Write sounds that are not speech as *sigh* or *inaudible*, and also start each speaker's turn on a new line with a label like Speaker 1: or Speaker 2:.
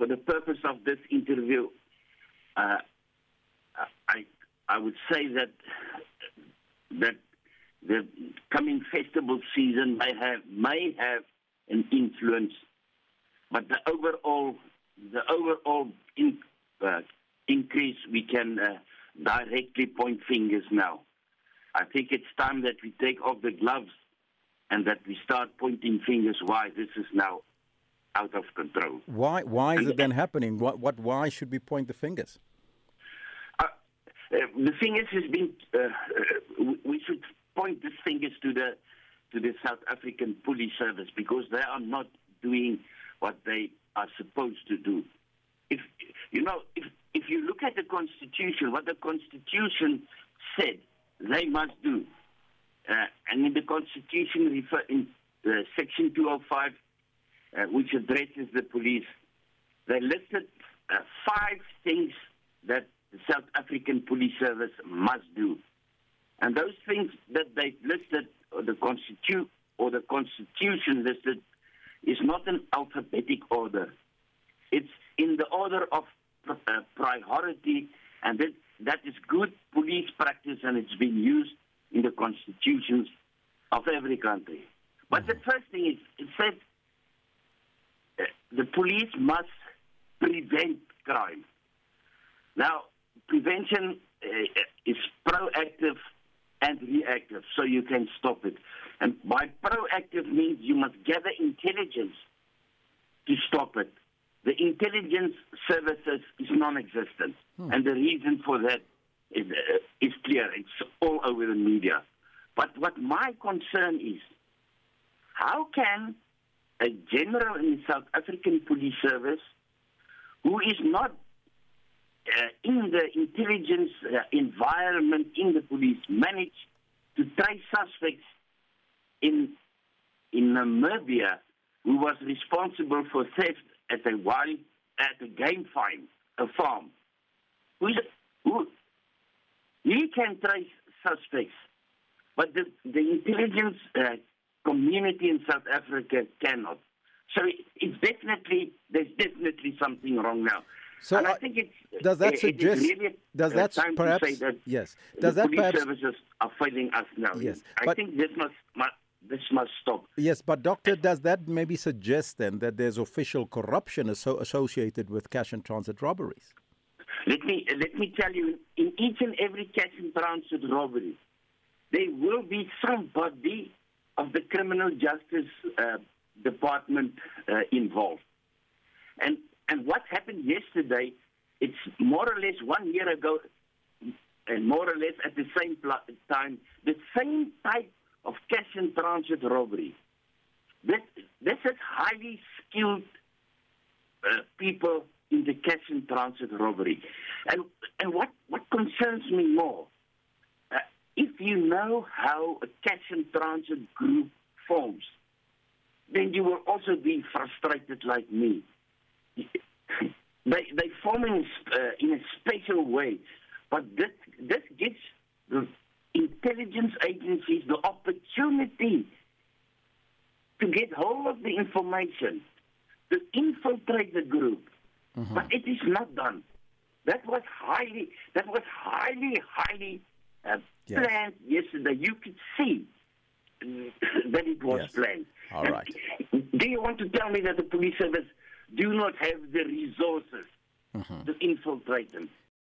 Speaker 1: for the purpose of this interview, uh, I I would say that that the coming festival season may have may have an influence, but the overall the overall in, uh, increase we can uh, directly point fingers now. I think it's time that we take off the gloves and that we start pointing fingers why this is now out of control.
Speaker 2: Why why is it then happening? What what why should we point the fingers?
Speaker 1: Uh, uh, the fingers has been uh, uh we should point the fingers to the to the South African police service because they are not doing what they are supposed to do. If you know if if you look at the constitution what the constitution said they must do uh, and in the constitution refer in uh, section 205 uh, which addresses the police. They listed uh, five things that the South African Police Service must do. And those things that they listed, or the, Constitu- or the Constitution listed, is not an alphabetic order. It's in the order of uh, priority, and that, that is good police practice, and it's been used in the constitutions of every country. But mm-hmm. the first thing is, it said the police must prevent crime. Now, prevention uh, is proactive and reactive, so you can stop it. And by proactive means you must gather intelligence to stop it. The intelligence services is non-existent, hmm. and the reason for that is, uh, is clear. It's all over the media. But what my concern is, how can a general in South African Police Service who is not uh, in the intelligence uh, environment in the police managed to trace suspects in in Namibia who was responsible for theft at a wild at a game farm a farm. Who's, who he can trace suspects, but the the intelligence uh, community in South Africa cannot. So it's definitely there's definitely something wrong now.
Speaker 2: So
Speaker 1: and
Speaker 2: I,
Speaker 1: I think it's
Speaker 2: does that
Speaker 1: it,
Speaker 2: suggest
Speaker 1: really
Speaker 2: does that perhaps
Speaker 1: that
Speaker 2: yes does that
Speaker 1: police
Speaker 2: perhaps
Speaker 1: services are failing us now?
Speaker 2: Yes,
Speaker 1: I
Speaker 2: but,
Speaker 1: think this must, must this must stop.
Speaker 2: Yes, but doctor, does that maybe suggest then that there's official corruption associated with cash and transit robberies?
Speaker 1: Let me let me tell you, in each and every cash and transit robbery, there will be somebody of the criminal justice uh, department uh, involved. And and what happened yesterday? It's more or less one year ago, and more or less at the same time, the same type of cash and transit robbery. This this is highly skilled uh, people in the cash and transit robbery. And and what what concerns me more you know how a cash and transit group forms, then you will also be frustrated like me. They they form in, uh, in a special way, but this this gives the intelligence agencies the opportunity to get hold of the information, to infiltrate the group. Mm-hmm. But it is not done. That was highly that was highly highly uh, yes. planned yesterday. You could see *coughs* that it was
Speaker 2: yes.
Speaker 1: planned.
Speaker 2: All right.
Speaker 1: Do you want to tell me that the police service do not have the resources mm-hmm. to infiltrate them?